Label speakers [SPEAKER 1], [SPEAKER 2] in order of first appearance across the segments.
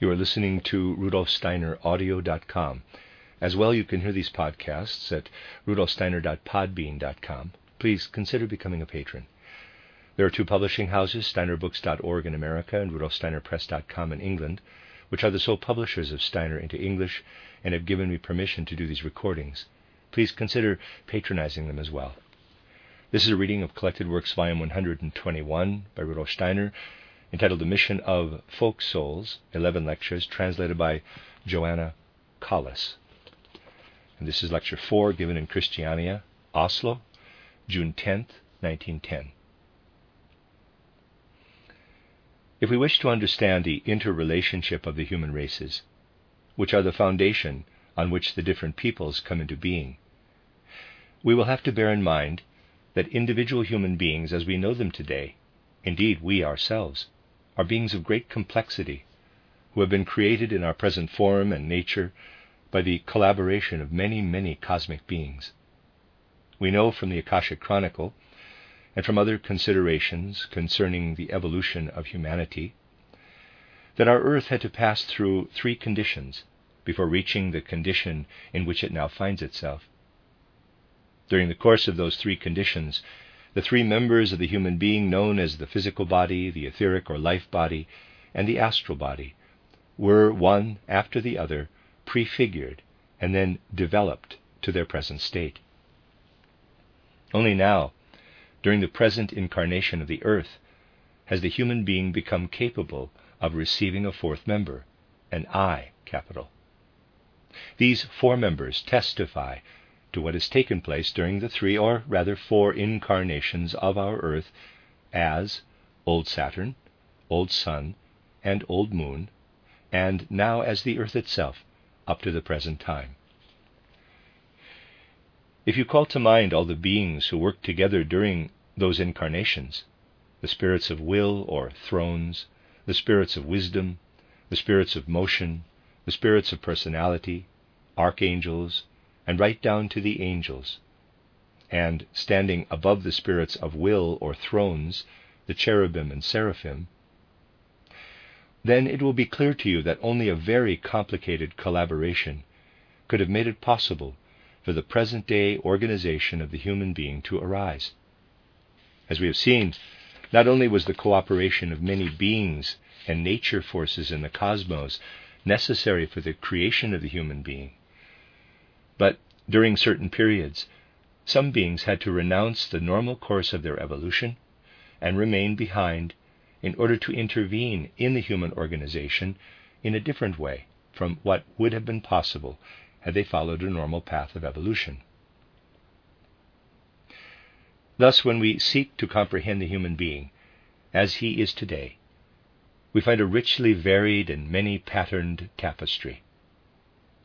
[SPEAKER 1] You are listening to rudolfsteineraudio.com. As well, you can hear these podcasts at rudolfsteiner.podbean.com. Please consider becoming a patron. There are two publishing houses, steinerbooks.org in America and rudolfsteinerpress.com in England, which are the sole publishers of Steiner into English and have given me permission to do these recordings. Please consider patronizing them as well. This is a reading of Collected Works, Volume 121 by Rudolf Steiner, entitled The Mission of Folk Souls, 11 lectures, translated by Joanna Collis. And this is lecture 4 given in Christiania, Oslo, June 10th, 1910. If we wish to understand the interrelationship of the human races, which are the foundation on which the different peoples come into being, we will have to bear in mind that individual human beings as we know them today, indeed we ourselves, are beings of great complexity, who have been created in our present form and nature by the collaboration of many, many cosmic beings. We know from the Akashic Chronicle and from other considerations concerning the evolution of humanity that our earth had to pass through three conditions before reaching the condition in which it now finds itself. During the course of those three conditions, the three members of the human being known as the physical body, the etheric or life body, and the astral body were one after the other prefigured and then developed to their present state. Only now, during the present incarnation of the earth, has the human being become capable of receiving a fourth member, an I capital. These four members testify to what has taken place during the three, or rather four, incarnations of our earth as Old Saturn, Old Sun, and Old Moon, and now as the earth itself up to the present time. If you call to mind all the beings who worked together during those incarnations, the spirits of will or thrones, the spirits of wisdom, the spirits of motion, the spirits of personality, archangels, and right down to the angels. And standing above the spirits of will or thrones, the cherubim and seraphim, then it will be clear to you that only a very complicated collaboration could have made it possible for the present day organization of the human being to arise. As we have seen, not only was the cooperation of many beings and nature forces in the cosmos necessary for the creation of the human being, but during certain periods, some beings had to renounce the normal course of their evolution and remain behind in order to intervene in the human organization in a different way from what would have been possible had they followed a normal path of evolution. Thus, when we seek to comprehend the human being as he is today, we find a richly varied and many patterned tapestry.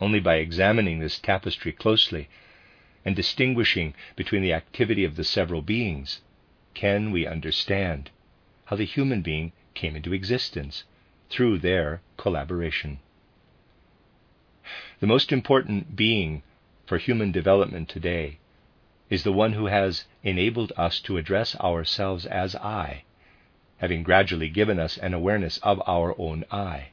[SPEAKER 1] Only by examining this tapestry closely and distinguishing between the activity of the several beings can we understand how the human being came into existence through their collaboration. The most important being for human development today is the one who has enabled us to address ourselves as I, having gradually given us an awareness of our own I.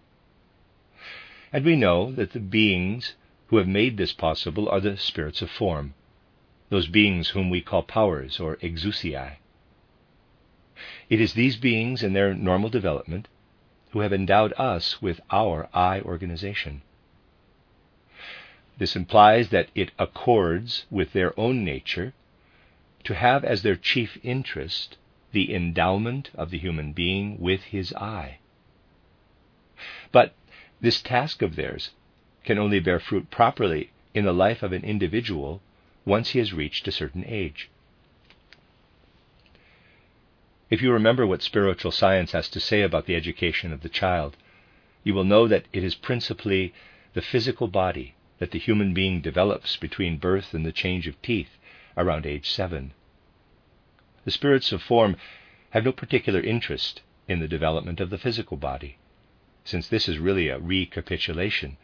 [SPEAKER 1] And we know that the beings who have made this possible are the spirits of form, those beings whom we call powers or exousiae. It is these beings in their normal development who have endowed us with our I organization. This implies that it accords with their own nature to have as their chief interest the endowment of the human being with his I. But this task of theirs can only bear fruit properly in the life of an individual once he has reached a certain age. If you remember what spiritual science has to say about the education of the child, you will know that it is principally the physical body that the human being develops between birth and the change of teeth around age seven. The spirits of form have no particular interest in the development of the physical body since this is really a recapitulation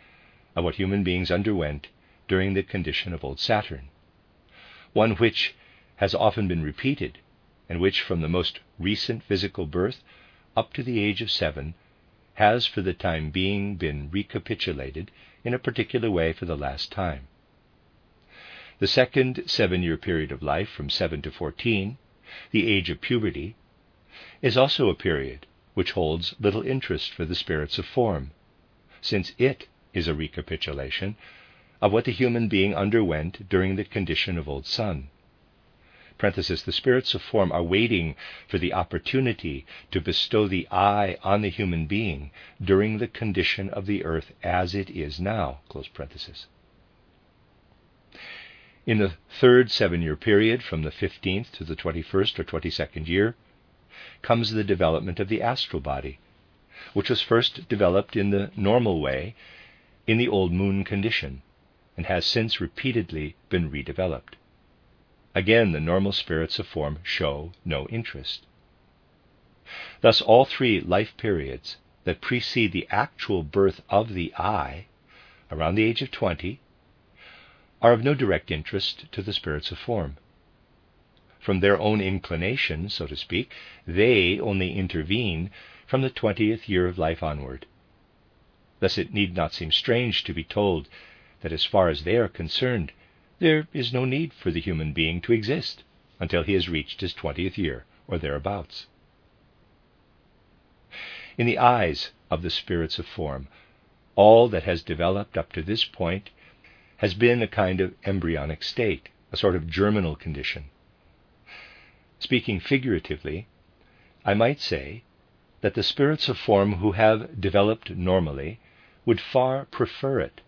[SPEAKER 1] of what human beings underwent during the condition of old Saturn, one which has often been repeated, and which, from the most recent physical birth up to the age of seven, has for the time being been recapitulated in a particular way for the last time. The second seven year period of life, from 7 to 14, the age of puberty, is also a period which holds little interest for the spirits of form, since it is a recapitulation of what the human being underwent during the condition of old sun. Parenthesis, the spirits of form are waiting for the opportunity to bestow the I on the human being during the condition of the earth as it is now. Close parenthesis. In the third seven year period, from the 15th to the 21st or 22nd year, comes the development of the astral body, which was first developed in the normal way in the old moon condition and has since repeatedly been redeveloped. Again, the normal spirits of form show no interest. Thus, all three life periods that precede the actual birth of the I, around the age of 20, are of no direct interest to the spirits of form. From their own inclination, so to speak, they only intervene from the twentieth year of life onward. Thus it need not seem strange to be told that as far as they are concerned, there is no need for the human being to exist until he has reached his twentieth year or thereabouts. In the eyes of the spirits of form, all that has developed up to this point has been a kind of embryonic state, a sort of germinal condition. Speaking figuratively, I might say that the spirits of form who have developed normally would far prefer it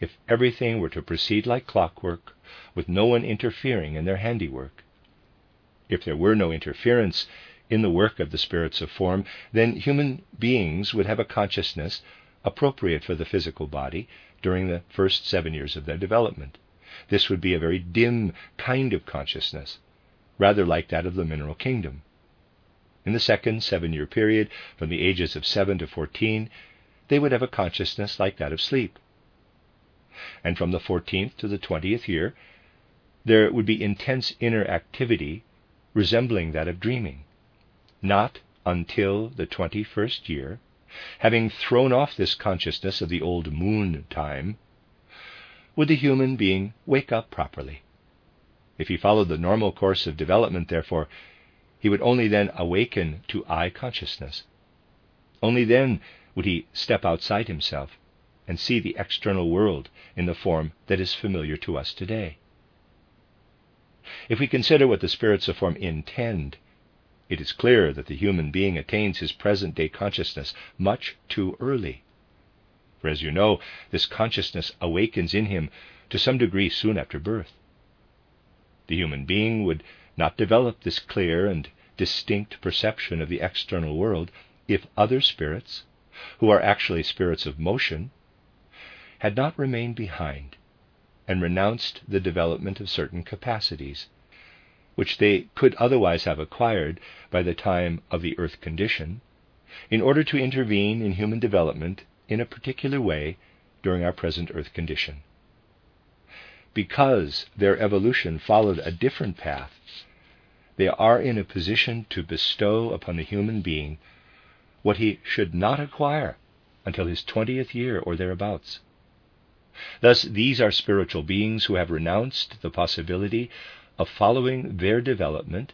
[SPEAKER 1] if everything were to proceed like clockwork, with no one interfering in their handiwork. If there were no interference in the work of the spirits of form, then human beings would have a consciousness appropriate for the physical body during the first seven years of their development. This would be a very dim kind of consciousness, rather like that of the mineral kingdom. In the second seven year period, from the ages of 7 to 14, they would have a consciousness like that of sleep. And from the 14th to the 20th year, there would be intense inner activity resembling that of dreaming. Not until the 21st year having thrown off this consciousness of the old moon time, would the human being wake up properly. If he followed the normal course of development, therefore, he would only then awaken to I consciousness. Only then would he step outside himself and see the external world in the form that is familiar to us today. If we consider what the spirits of form intend it is clear that the human being attains his present day consciousness much too early. For as you know, this consciousness awakens in him to some degree soon after birth. The human being would not develop this clear and distinct perception of the external world if other spirits, who are actually spirits of motion, had not remained behind and renounced the development of certain capacities which they could otherwise have acquired by the time of the earth condition, in order to intervene in human development in a particular way during our present earth condition. Because their evolution followed a different path, they are in a position to bestow upon the human being what he should not acquire until his twentieth year or thereabouts. Thus, these are spiritual beings who have renounced the possibility of following their development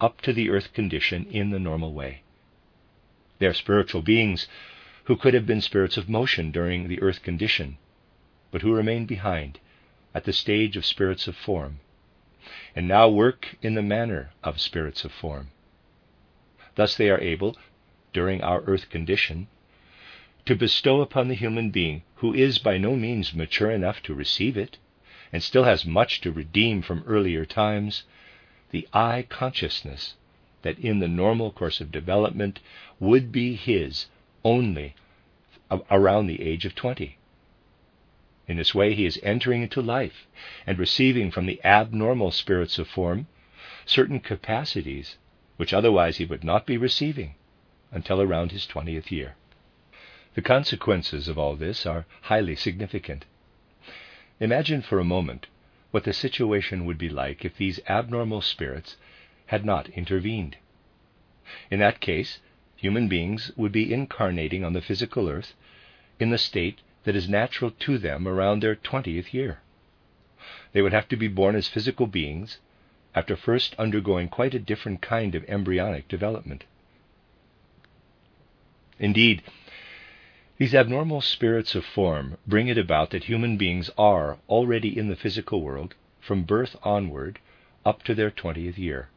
[SPEAKER 1] up to the earth condition in the normal way. They are spiritual beings who could have been spirits of motion during the earth condition, but who remain behind at the stage of spirits of form, and now work in the manner of spirits of form. Thus they are able, during our earth condition, to bestow upon the human being, who is by no means mature enough to receive it, and still has much to redeem from earlier times, the I consciousness that in the normal course of development would be his only around the age of 20. In this way, he is entering into life and receiving from the abnormal spirits of form certain capacities which otherwise he would not be receiving until around his 20th year. The consequences of all this are highly significant. Imagine for a moment what the situation would be like if these abnormal spirits had not intervened. In that case, human beings would be incarnating on the physical earth in the state that is natural to them around their 20th year. They would have to be born as physical beings after first undergoing quite a different kind of embryonic development. Indeed, these abnormal spirits of form bring it about that human beings are already in the physical world from birth onward up to their 20th year.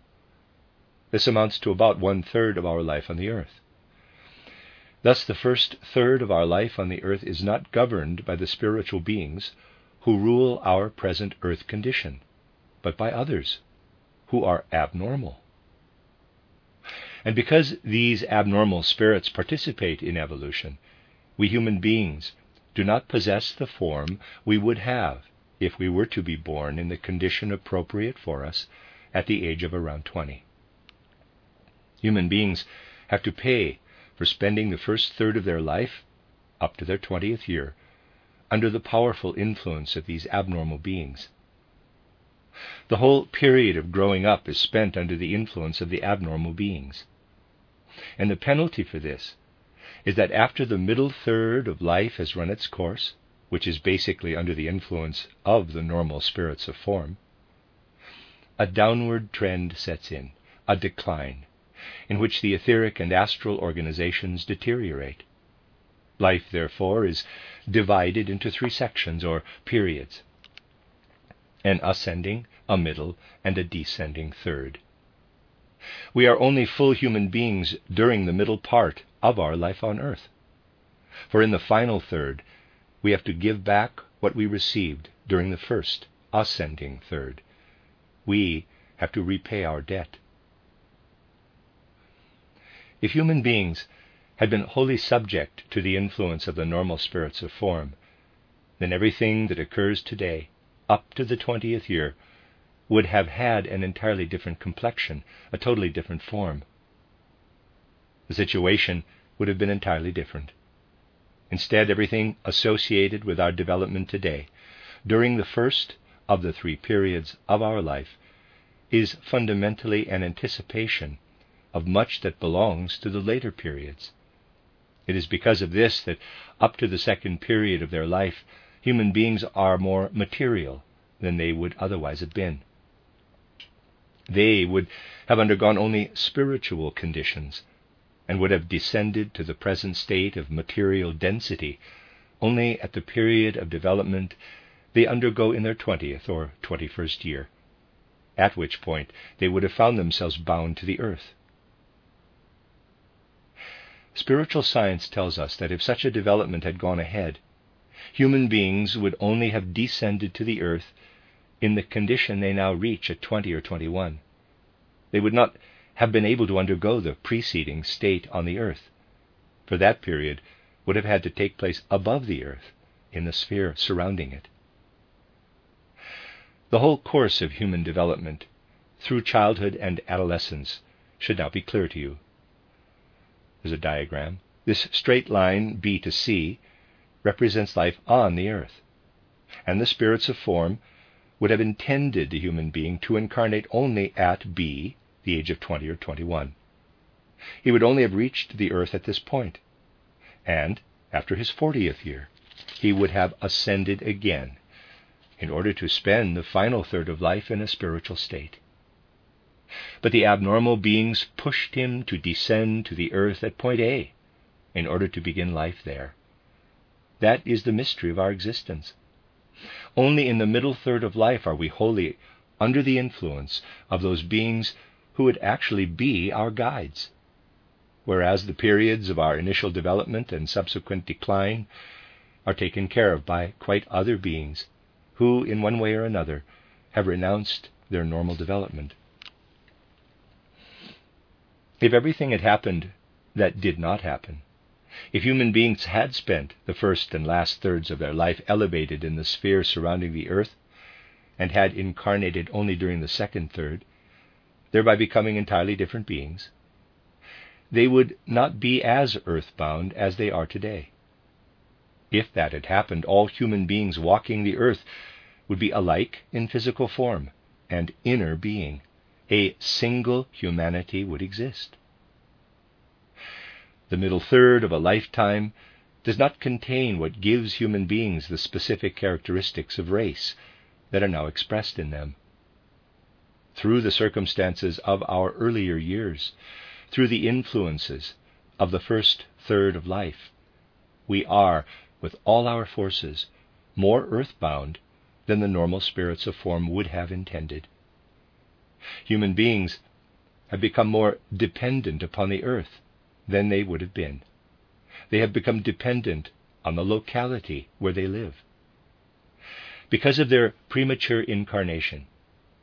[SPEAKER 1] This amounts to about one third of our life on the earth. Thus, the first third of our life on the earth is not governed by the spiritual beings who rule our present earth condition, but by others who are abnormal. And because these abnormal spirits participate in evolution, we human beings do not possess the form we would have if we were to be born in the condition appropriate for us at the age of around 20. Human beings have to pay for spending the first third of their life, up to their 20th year, under the powerful influence of these abnormal beings. The whole period of growing up is spent under the influence of the abnormal beings. And the penalty for this is that after the middle third of life has run its course, which is basically under the influence of the normal spirits of form, a downward trend sets in, a decline, in which the etheric and astral organizations deteriorate. Life, therefore, is divided into three sections or periods an ascending, a middle, and a descending third. We are only full human beings during the middle part of our life on earth. For in the final third, we have to give back what we received during the first, ascending third. We have to repay our debt. If human beings had been wholly subject to the influence of the normal spirits of form, then everything that occurs today, up to the 20th year, would have had an entirely different complexion, a totally different form the situation would have been entirely different. Instead, everything associated with our development today, during the first of the three periods of our life, is fundamentally an anticipation of much that belongs to the later periods. It is because of this that, up to the second period of their life, human beings are more material than they would otherwise have been. They would have undergone only spiritual conditions and would have descended to the present state of material density only at the period of development they undergo in their 20th or 21st year, at which point they would have found themselves bound to the earth. Spiritual science tells us that if such a development had gone ahead, human beings would only have descended to the earth in the condition they now reach at 20 or 21. They would not have been able to undergo the preceding state on the earth, for that period would have had to take place above the earth in the sphere surrounding it. The whole course of human development through childhood and adolescence should now be clear to you. There's a diagram. This straight line, B to C, represents life on the earth. And the spirits of form would have intended the human being to incarnate only at B the age of 20 or 21. He would only have reached the earth at this point, and after his 40th year, he would have ascended again in order to spend the final third of life in a spiritual state. But the abnormal beings pushed him to descend to the earth at point A in order to begin life there. That is the mystery of our existence. Only in the middle third of life are we wholly under the influence of those beings who would actually be our guides. Whereas the periods of our initial development and subsequent decline are taken care of by quite other beings who, in one way or another, have renounced their normal development. If everything had happened that did not happen, if human beings had spent the first and last thirds of their life elevated in the sphere surrounding the earth, and had incarnated only during the second third, thereby becoming entirely different beings, they would not be as earthbound as they are today. If that had happened, all human beings walking the earth would be alike in physical form and inner being. A single humanity would exist. The middle third of a lifetime does not contain what gives human beings the specific characteristics of race that are now expressed in them. Through the circumstances of our earlier years, through the influences of the first third of life, we are, with all our forces, more earthbound than the normal spirits of form would have intended. Human beings have become more dependent upon the earth than they would have been. They have become dependent on the locality where they live. Because of their premature incarnation,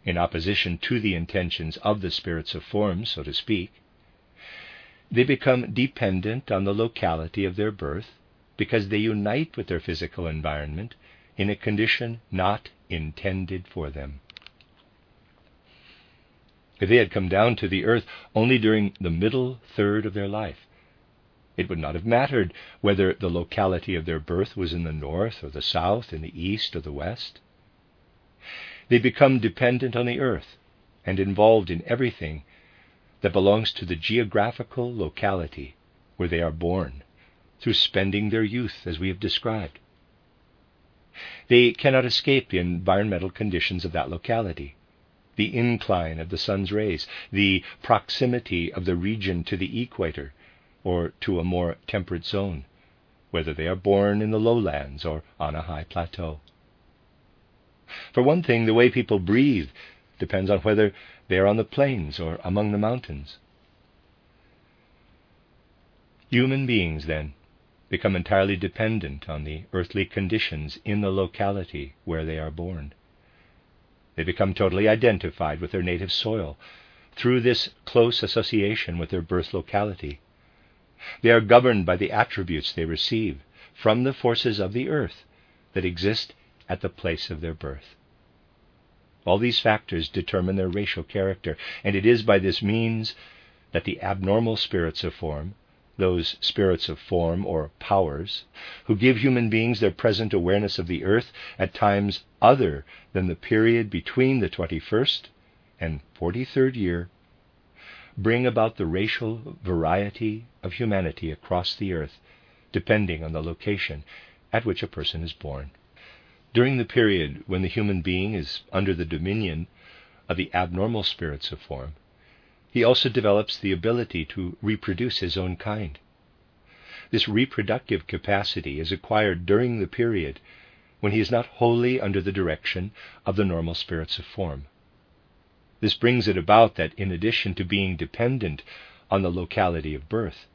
[SPEAKER 1] in opposition to the intentions of the spirits of form, so to speak, they become dependent on the locality of their birth because they unite with their physical environment in a condition not intended for them. If they had come down to the earth only during the middle third of their life, it would not have mattered whether the locality of their birth was in the north or the south, in the east or the west. They become dependent on the earth and involved in everything that belongs to the geographical locality where they are born, through spending their youth as we have described. They cannot escape the environmental conditions of that locality the incline of the sun's rays, the proximity of the region to the equator, or to a more temperate zone, whether they are born in the lowlands or on a high plateau. For one thing, the way people breathe depends on whether they are on the plains or among the mountains. Human beings, then, become entirely dependent on the earthly conditions in the locality where they are born. They become totally identified with their native soil through this close association with their birth locality. They are governed by the attributes they receive from the forces of the earth that exist at the place of their birth. All these factors determine their racial character, and it is by this means that the abnormal spirits of form, those spirits of form or powers, who give human beings their present awareness of the earth at times other than the period between the 21st and 43rd year, bring about the racial variety of humanity across the earth, depending on the location at which a person is born. During the period when the human being is under the dominion of the abnormal spirits of form, he also develops the ability to reproduce his own kind. This reproductive capacity is acquired during the period when he is not wholly under the direction of the normal spirits of form. This brings it about that, in addition to being dependent on the locality of birth,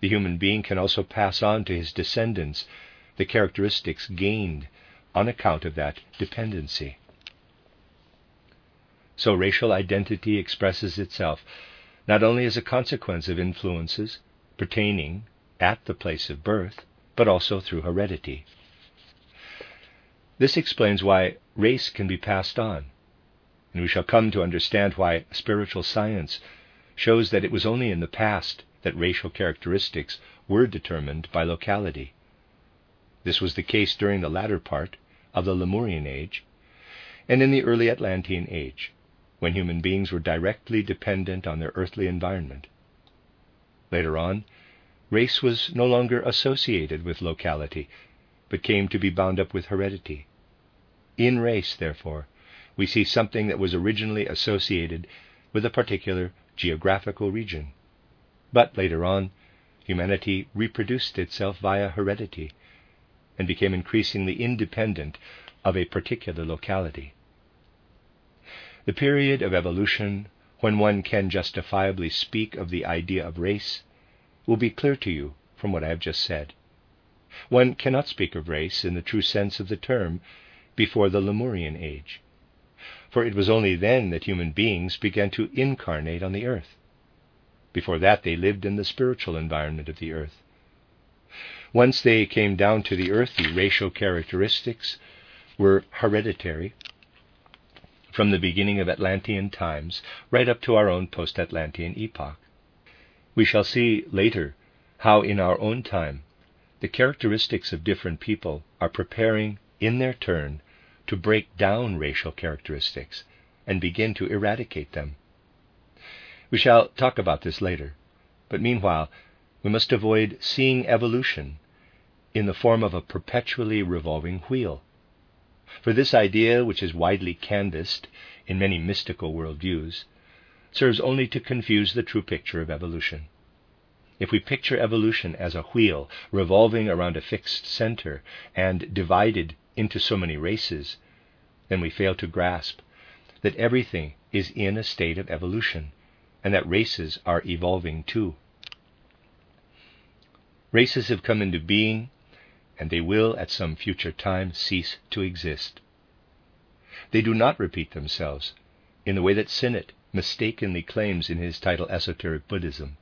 [SPEAKER 1] the human being can also pass on to his descendants the characteristics gained on account of that dependency. So racial identity expresses itself not only as a consequence of influences pertaining at the place of birth, but also through heredity. This explains why race can be passed on and we shall come to understand why spiritual science shows that it was only in the past that racial characteristics were determined by locality. This was the case during the latter part of the Lemurian age and in the early Atlantean age, when human beings were directly dependent on their earthly environment. Later on, race was no longer associated with locality, but came to be bound up with heredity. In race, therefore, we see something that was originally associated with a particular geographical region. But later on, humanity reproduced itself via heredity and became increasingly independent of a particular locality. The period of evolution when one can justifiably speak of the idea of race will be clear to you from what I have just said. One cannot speak of race in the true sense of the term before the Lemurian age for it was only then that human beings began to incarnate on the earth. Before that, they lived in the spiritual environment of the earth. Once they came down to the earth, the racial characteristics were hereditary from the beginning of Atlantean times right up to our own post Atlantean epoch. We shall see later how, in our own time, the characteristics of different people are preparing, in their turn, to break down racial characteristics and begin to eradicate them. We shall talk about this later, but meanwhile, we must avoid seeing evolution in the form of a perpetually revolving wheel. For this idea, which is widely canvassed in many mystical worldviews, serves only to confuse the true picture of evolution. If we picture evolution as a wheel revolving around a fixed center and divided into so many races, then we fail to grasp that everything is in a state of evolution and that races are evolving too. Races have come into being and they will at some future time cease to exist. They do not repeat themselves in the way that Sinnett mistakenly claims in his title Esoteric Buddhism.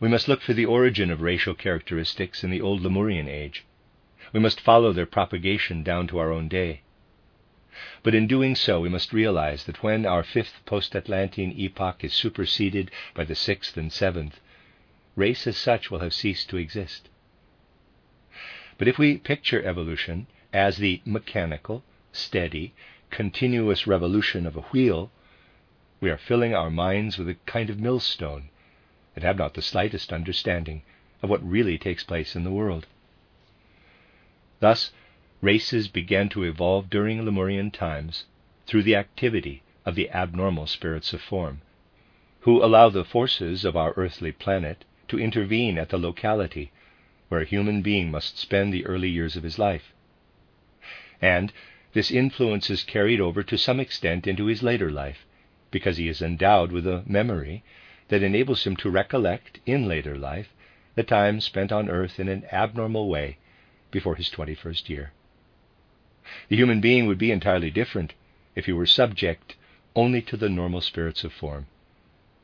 [SPEAKER 1] We must look for the origin of racial characteristics in the old Lemurian age. We must follow their propagation down to our own day. But in doing so, we must realize that when our fifth post Atlantean epoch is superseded by the sixth and seventh, race as such will have ceased to exist. But if we picture evolution as the mechanical, steady, continuous revolution of a wheel, we are filling our minds with a kind of millstone and have not the slightest understanding of what really takes place in the world. Thus, races began to evolve during Lemurian times through the activity of the abnormal spirits of form, who allow the forces of our earthly planet to intervene at the locality where a human being must spend the early years of his life. And this influence is carried over to some extent into his later life, because he is endowed with a memory that enables him to recollect in later life the time spent on earth in an abnormal way before his 21st year. The human being would be entirely different if he were subject only to the normal spirits of form.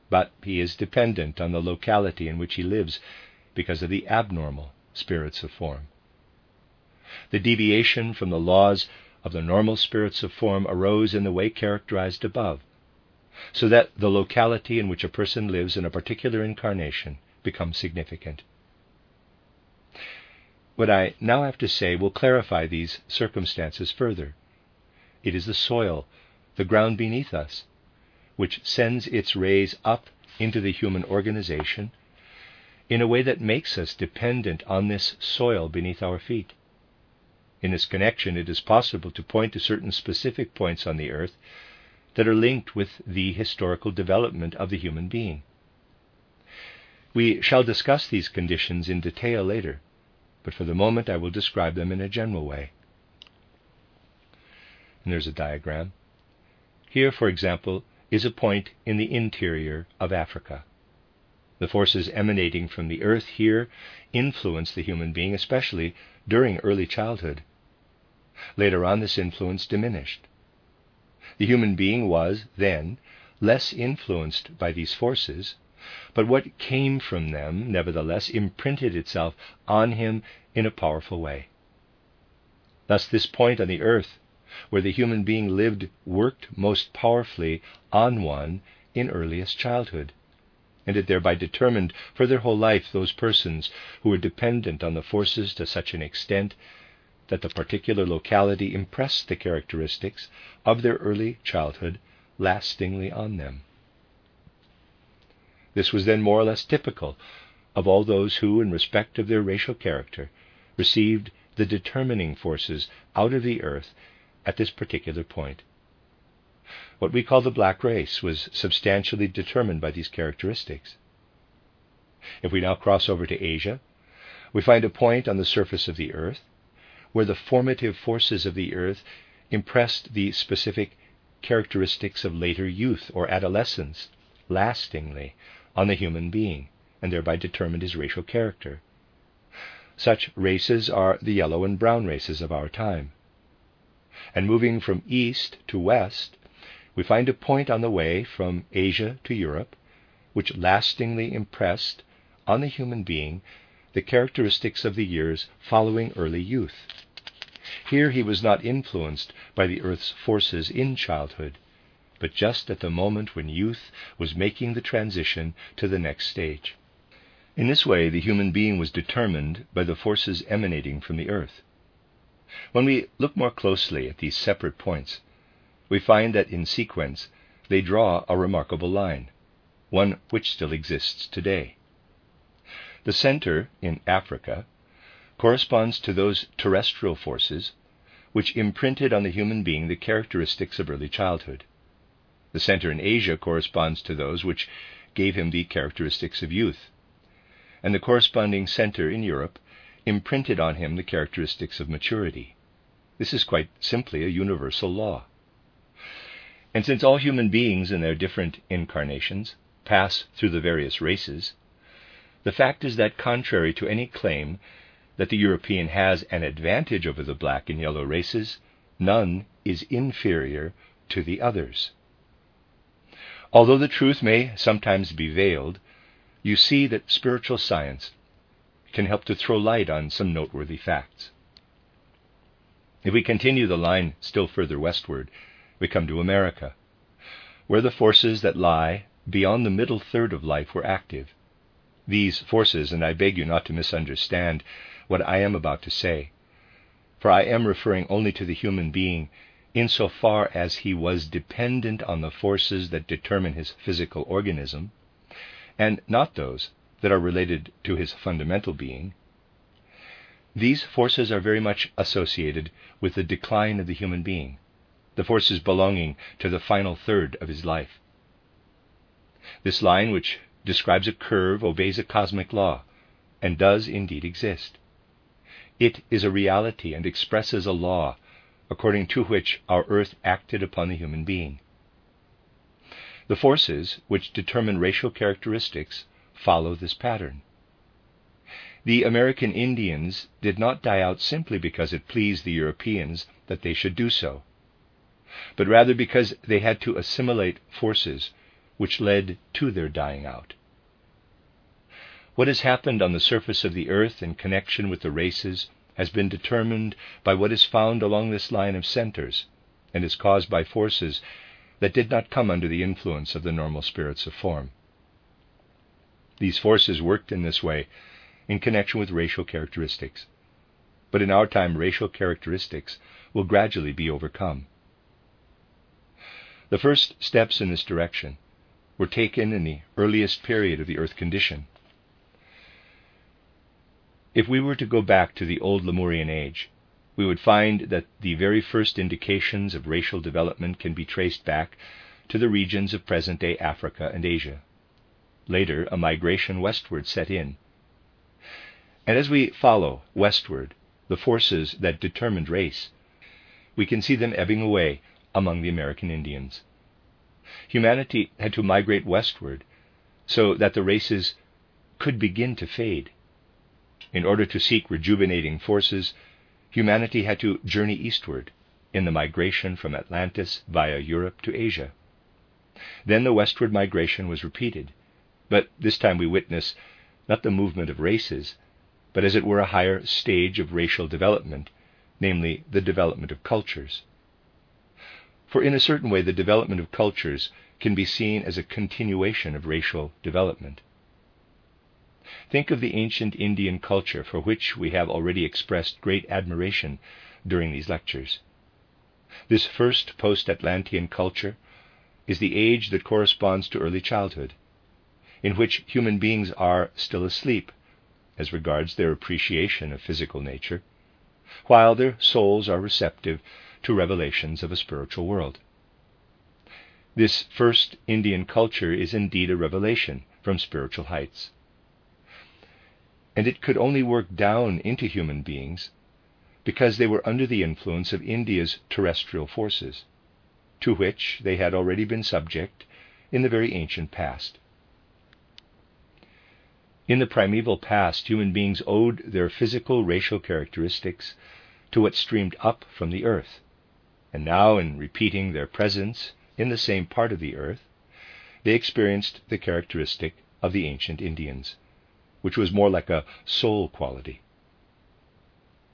[SPEAKER 1] But he is dependent on the locality in which he lives because of the abnormal spirits of form. The deviation from the laws of the normal spirits of form arose in the way characterized above, so that the locality in which a person lives in a particular incarnation becomes significant. What I now have to say will clarify these circumstances further. It is the soil, the ground beneath us, which sends its rays up into the human organization in a way that makes us dependent on this soil beneath our feet. In this connection, it is possible to point to certain specific points on the earth that are linked with the historical development of the human being. We shall discuss these conditions in detail later, but for the moment I will describe them in a general way. And there's a diagram. Here, for example, is a point in the interior of Africa. The forces emanating from the earth here influence the human being, especially during early childhood. Later on, this influence diminished. The human being was, then, less influenced by these forces, but what came from them, nevertheless, imprinted itself on him in a powerful way. Thus, this point on the earth where the human being lived worked most powerfully on one in earliest childhood, and it thereby determined for their whole life those persons who were dependent on the forces to such an extent that the particular locality impressed the characteristics of their early childhood lastingly on them. This was then more or less typical of all those who, in respect of their racial character, received the determining forces out of the earth at this particular point. What we call the black race was substantially determined by these characteristics. If we now cross over to Asia, we find a point on the surface of the earth where the formative forces of the earth impressed the specific characteristics of later youth or adolescence lastingly on the human being, and thereby determined his racial character. Such races are the yellow and brown races of our time. And moving from east to west, we find a point on the way from Asia to Europe which lastingly impressed on the human being the characteristics of the years following early youth. Here he was not influenced by the earth's forces in childhood, but just at the moment when youth was making the transition to the next stage. In this way, the human being was determined by the forces emanating from the earth. When we look more closely at these separate points, we find that in sequence they draw a remarkable line, one which still exists today. The center in Africa corresponds to those terrestrial forces which imprinted on the human being the characteristics of early childhood. The center in Asia corresponds to those which gave him the characteristics of youth. And the corresponding center in Europe imprinted on him the characteristics of maturity. This is quite simply a universal law. And since all human beings in their different incarnations pass through the various races, the fact is that, contrary to any claim that the European has an advantage over the black and yellow races, none is inferior to the others. Although the truth may sometimes be veiled, you see that spiritual science can help to throw light on some noteworthy facts. If we continue the line still further westward, we come to America, where the forces that lie beyond the middle third of life were active. These forces, and I beg you not to misunderstand what I am about to say, for I am referring only to the human being insofar as he was dependent on the forces that determine his physical organism, and not those that are related to his fundamental being. These forces are very much associated with the decline of the human being, the forces belonging to the final third of his life. This line, which describes a curve, obeys a cosmic law, and does indeed exist. It is a reality and expresses a law according to which our earth acted upon the human being. The forces which determine racial characteristics follow this pattern. The American Indians did not die out simply because it pleased the Europeans that they should do so, but rather because they had to assimilate forces which led to their dying out. What has happened on the surface of the earth in connection with the races has been determined by what is found along this line of centers and is caused by forces that did not come under the influence of the normal spirits of form. These forces worked in this way in connection with racial characteristics. But in our time, racial characteristics will gradually be overcome. The first steps in this direction were taken in the earliest period of the Earth condition, if we were to go back to the old Lemurian age, we would find that the very first indications of racial development can be traced back to the regions of present day Africa and Asia. Later, a migration westward set in. And as we follow westward the forces that determined race, we can see them ebbing away among the American Indians. Humanity had to migrate westward so that the races could begin to fade. In order to seek rejuvenating forces, humanity had to journey eastward in the migration from Atlantis via Europe to Asia. Then the westward migration was repeated, but this time we witness not the movement of races, but as it were a higher stage of racial development, namely the development of cultures. For in a certain way, the development of cultures can be seen as a continuation of racial development. Think of the ancient Indian culture for which we have already expressed great admiration during these lectures. This first post Atlantean culture is the age that corresponds to early childhood, in which human beings are still asleep as regards their appreciation of physical nature, while their souls are receptive to revelations of a spiritual world. This first Indian culture is indeed a revelation from spiritual heights and it could only work down into human beings because they were under the influence of India's terrestrial forces, to which they had already been subject in the very ancient past. In the primeval past, human beings owed their physical racial characteristics to what streamed up from the earth, and now, in repeating their presence in the same part of the earth, they experienced the characteristic of the ancient Indians which was more like a soul quality.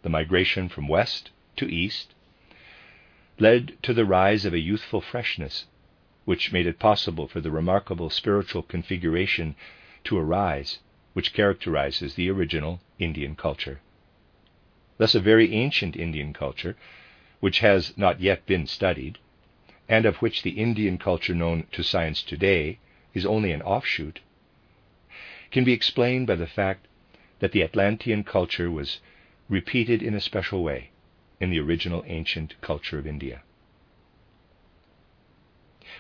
[SPEAKER 1] The migration from west to east led to the rise of a youthful freshness, which made it possible for the remarkable spiritual configuration to arise which characterizes the original Indian culture. Thus, a very ancient Indian culture, which has not yet been studied, and of which the Indian culture known to science today is only an offshoot, can be explained by the fact that the Atlantean culture was repeated in a special way in the original ancient culture of India.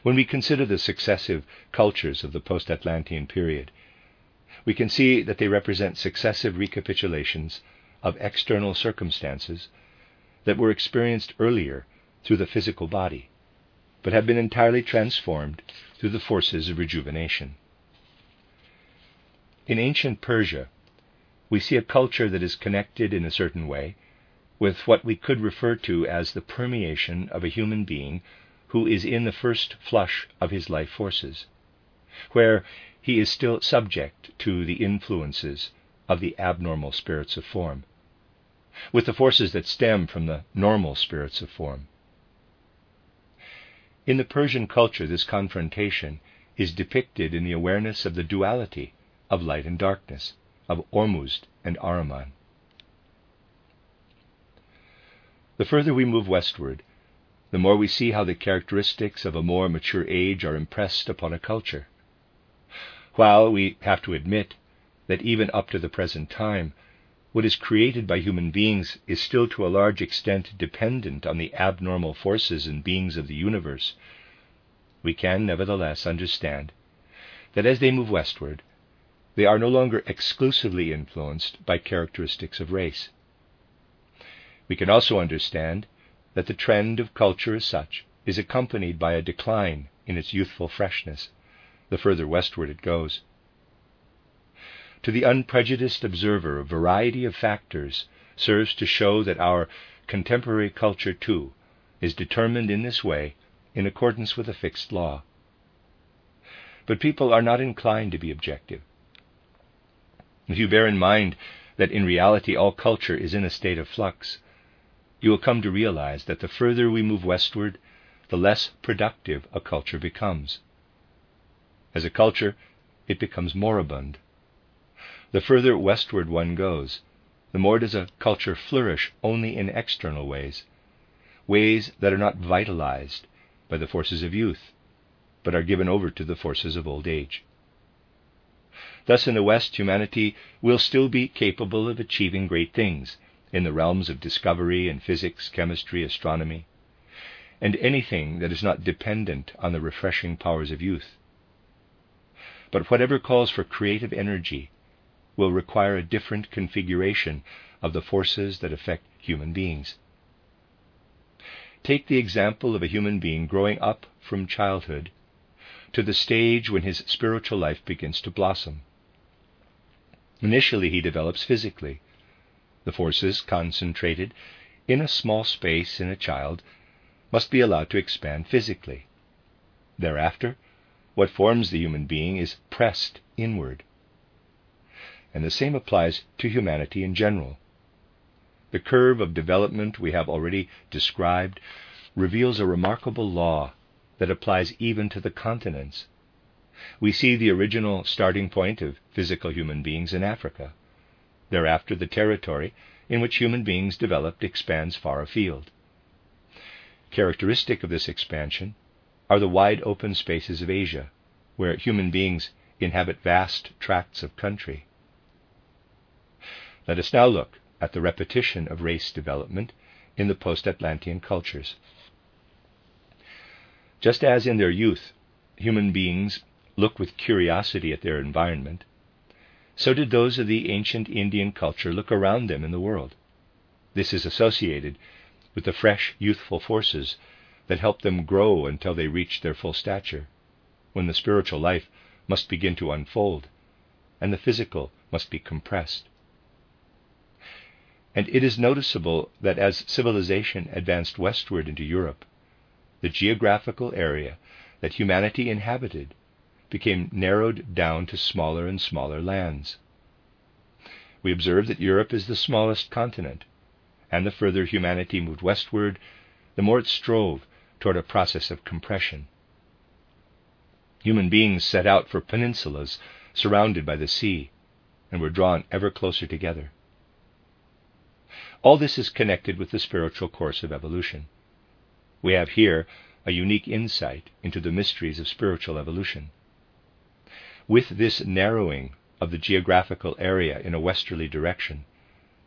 [SPEAKER 1] When we consider the successive cultures of the post Atlantean period, we can see that they represent successive recapitulations of external circumstances that were experienced earlier through the physical body, but have been entirely transformed through the forces of rejuvenation. In ancient Persia, we see a culture that is connected in a certain way with what we could refer to as the permeation of a human being who is in the first flush of his life forces, where he is still subject to the influences of the abnormal spirits of form, with the forces that stem from the normal spirits of form. In the Persian culture, this confrontation is depicted in the awareness of the duality of light and darkness, of Ormuzd and Ahriman. The further we move westward, the more we see how the characteristics of a more mature age are impressed upon a culture. While we have to admit that even up to the present time, what is created by human beings is still to a large extent dependent on the abnormal forces and beings of the universe, we can nevertheless understand that as they move westward, they are no longer exclusively influenced by characteristics of race. We can also understand that the trend of culture as such is accompanied by a decline in its youthful freshness the further westward it goes. To the unprejudiced observer, a variety of factors serves to show that our contemporary culture, too, is determined in this way in accordance with a fixed law. But people are not inclined to be objective. If you bear in mind that in reality all culture is in a state of flux, you will come to realize that the further we move westward, the less productive a culture becomes. As a culture, it becomes moribund. The further westward one goes, the more does a culture flourish only in external ways, ways that are not vitalized by the forces of youth, but are given over to the forces of old age. Thus, in the West, humanity will still be capable of achieving great things in the realms of discovery in physics, chemistry, astronomy, and anything that is not dependent on the refreshing powers of youth. But whatever calls for creative energy will require a different configuration of the forces that affect human beings. Take the example of a human being growing up from childhood to the stage when his spiritual life begins to blossom. Initially, he develops physically, the forces concentrated in a small space in a child must be allowed to expand physically. Thereafter, what forms the human being is pressed inward. And the same applies to humanity in general. The curve of development we have already described reveals a remarkable law that applies even to the continents. We see the original starting point of physical human beings in Africa. Thereafter, the territory in which human beings developed expands far afield. Characteristic of this expansion are the wide open spaces of Asia, where human beings inhabit vast tracts of country. Let us now look at the repetition of race development in the post Atlantean cultures. Just as in their youth human beings look with curiosity at their environment, so did those of the ancient Indian culture look around them in the world. This is associated with the fresh, youthful forces that help them grow until they reach their full stature, when the spiritual life must begin to unfold and the physical must be compressed. And it is noticeable that as civilization advanced westward into Europe, the geographical area that humanity inhabited became narrowed down to smaller and smaller lands. We observe that Europe is the smallest continent, and the further humanity moved westward, the more it strove toward a process of compression. Human beings set out for peninsulas surrounded by the sea and were drawn ever closer together. All this is connected with the spiritual course of evolution. We have here a unique insight into the mysteries of spiritual evolution with this narrowing of the geographical area in a westerly direction,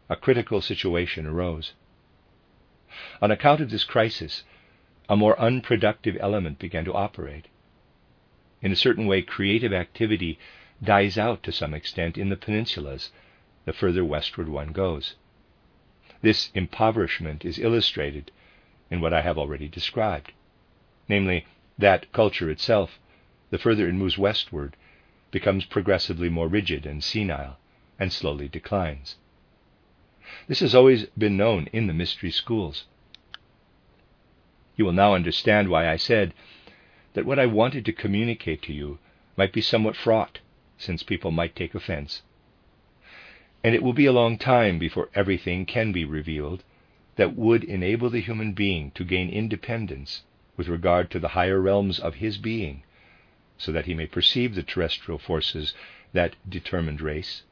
[SPEAKER 1] a critical situation arose. On account of this crisis, a more unproductive element began to operate. In a certain way, creative activity dies out to some extent in the peninsulas the further westward one goes. This impoverishment is illustrated in what I have already described, namely, that culture itself, the further it moves westward, becomes progressively more rigid and senile, and slowly declines. This has always been known in the mystery schools. You will now understand why I said that what I wanted to communicate to you might be somewhat fraught, since people might take offense. And it will be a long time before everything can be revealed that would enable the human being to gain independence with regard to the higher realms of his being, so that he may perceive the terrestrial forces that determined race,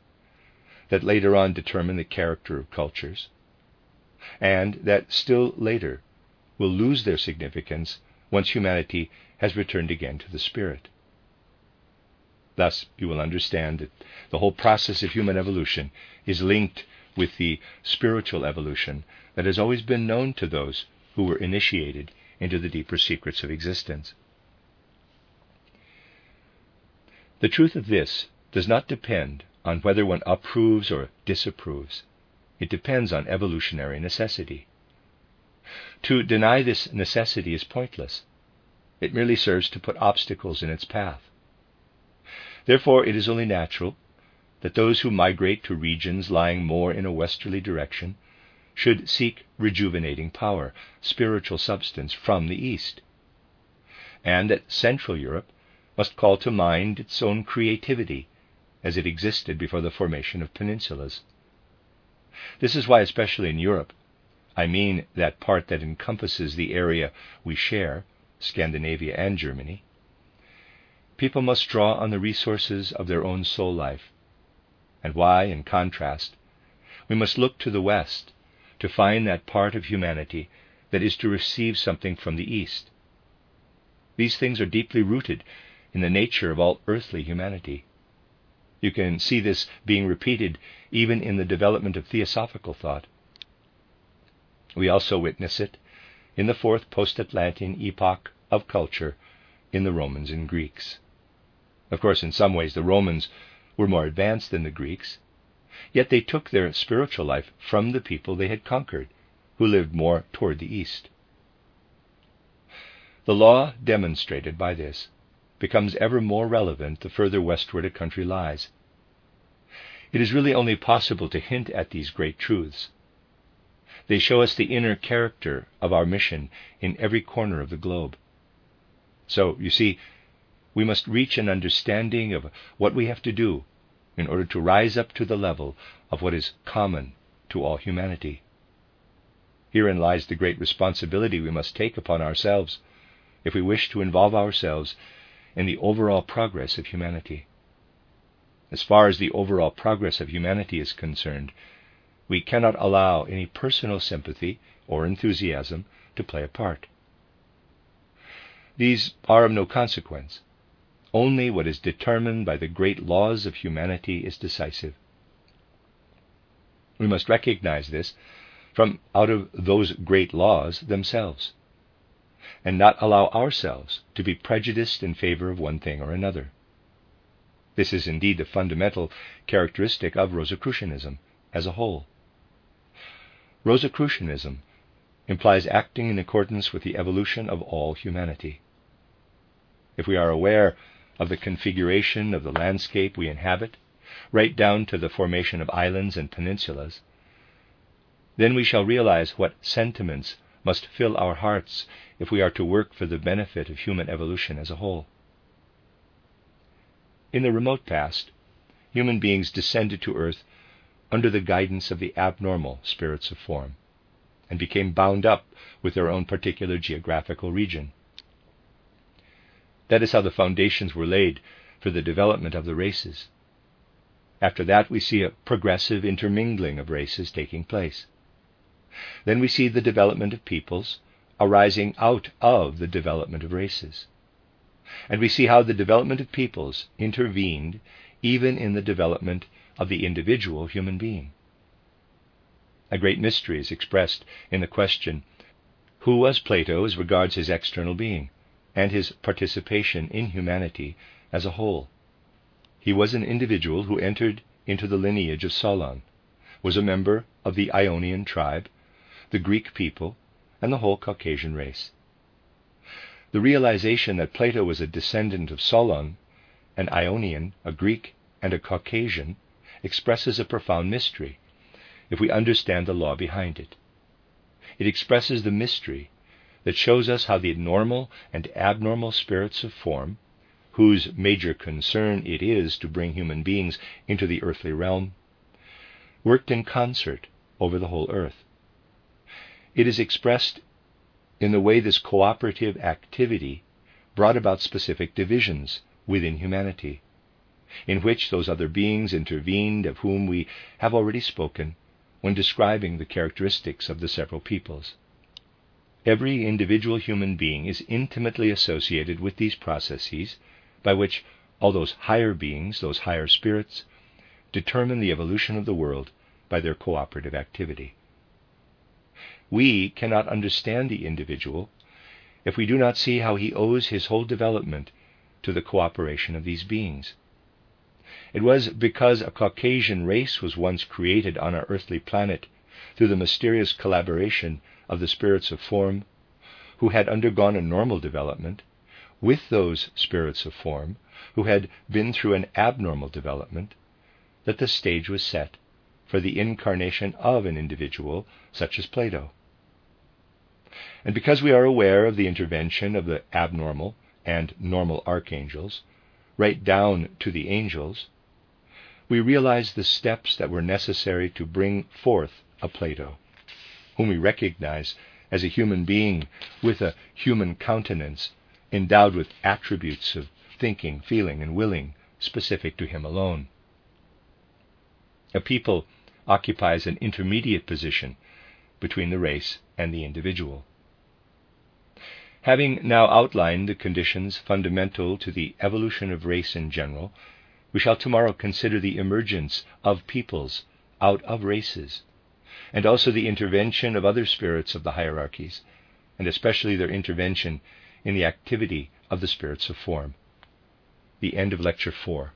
[SPEAKER 1] that later on determine the character of cultures, and that still later will lose their significance once humanity has returned again to the Spirit. Thus, you will understand that the whole process of human evolution is linked with the spiritual evolution that has always been known to those who were initiated into the deeper secrets of existence. The truth of this does not depend on whether one approves or disapproves. It depends on evolutionary necessity. To deny this necessity is pointless. It merely serves to put obstacles in its path. Therefore, it is only natural that those who migrate to regions lying more in a westerly direction should seek rejuvenating power, spiritual substance from the East, and that Central Europe must call to mind its own creativity as it existed before the formation of peninsulas. This is why, especially in Europe, I mean that part that encompasses the area we share, Scandinavia and Germany, people must draw on the resources of their own soul life, and why, in contrast, we must look to the West to find that part of humanity that is to receive something from the East. These things are deeply rooted in the nature of all earthly humanity. You can see this being repeated even in the development of theosophical thought. We also witness it in the fourth post Atlantean epoch of culture in the Romans and Greeks. Of course, in some ways, the Romans were more advanced than the Greeks, yet they took their spiritual life from the people they had conquered, who lived more toward the east. The law demonstrated by this becomes ever more relevant the further westward a country lies. It is really only possible to hint at these great truths. They show us the inner character of our mission in every corner of the globe. So, you see, we must reach an understanding of what we have to do in order to rise up to the level of what is common to all humanity. Herein lies the great responsibility we must take upon ourselves if we wish to involve ourselves in the overall progress of humanity. As far as the overall progress of humanity is concerned, we cannot allow any personal sympathy or enthusiasm to play a part. These are of no consequence. Only what is determined by the great laws of humanity is decisive. We must recognize this from out of those great laws themselves, and not allow ourselves to be prejudiced in favor of one thing or another. This is indeed the fundamental characteristic of Rosicrucianism as a whole. Rosicrucianism implies acting in accordance with the evolution of all humanity. If we are aware of the configuration of the landscape we inhabit, right down to the formation of islands and peninsulas, then we shall realize what sentiments must fill our hearts if we are to work for the benefit of human evolution as a whole. In the remote past, human beings descended to earth under the guidance of the abnormal spirits of form and became bound up with their own particular geographical region. That is how the foundations were laid for the development of the races. After that, we see a progressive intermingling of races taking place. Then we see the development of peoples arising out of the development of races. And we see how the development of peoples intervened even in the development of the individual human being. A great mystery is expressed in the question Who was Plato as regards his external being and his participation in humanity as a whole? He was an individual who entered into the lineage of Solon, was a member of the Ionian tribe, the Greek people, and the whole Caucasian race. The realization that Plato was a descendant of Solon, an Ionian, a Greek, and a Caucasian expresses a profound mystery if we understand the law behind it. It expresses the mystery that shows us how the normal and abnormal spirits of form, whose major concern it is to bring human beings into the earthly realm, worked in concert over the whole earth. It is expressed in the way this cooperative activity brought about specific divisions within humanity, in which those other beings intervened of whom we have already spoken when describing the characteristics of the several peoples. Every individual human being is intimately associated with these processes by which all those higher beings, those higher spirits, determine the evolution of the world by their cooperative activity. We cannot understand the individual if we do not see how he owes his whole development to the cooperation of these beings. It was because a Caucasian race was once created on our earthly planet through the mysterious collaboration of the spirits of form, who had undergone a normal development, with those spirits of form who had been through an abnormal development, that the stage was set for the incarnation of an individual such as Plato. And because we are aware of the intervention of the abnormal and normal archangels, right down to the angels, we realize the steps that were necessary to bring forth a Plato, whom we recognize as a human being with a human countenance, endowed with attributes of thinking, feeling, and willing specific to him alone. A people occupies an intermediate position between the race and the individual. Having now outlined the conditions fundamental to the evolution of race in general, we shall tomorrow consider the emergence of peoples out of races, and also the intervention of other spirits of the hierarchies, and especially their intervention in the activity of the spirits of form. The end of Lecture 4.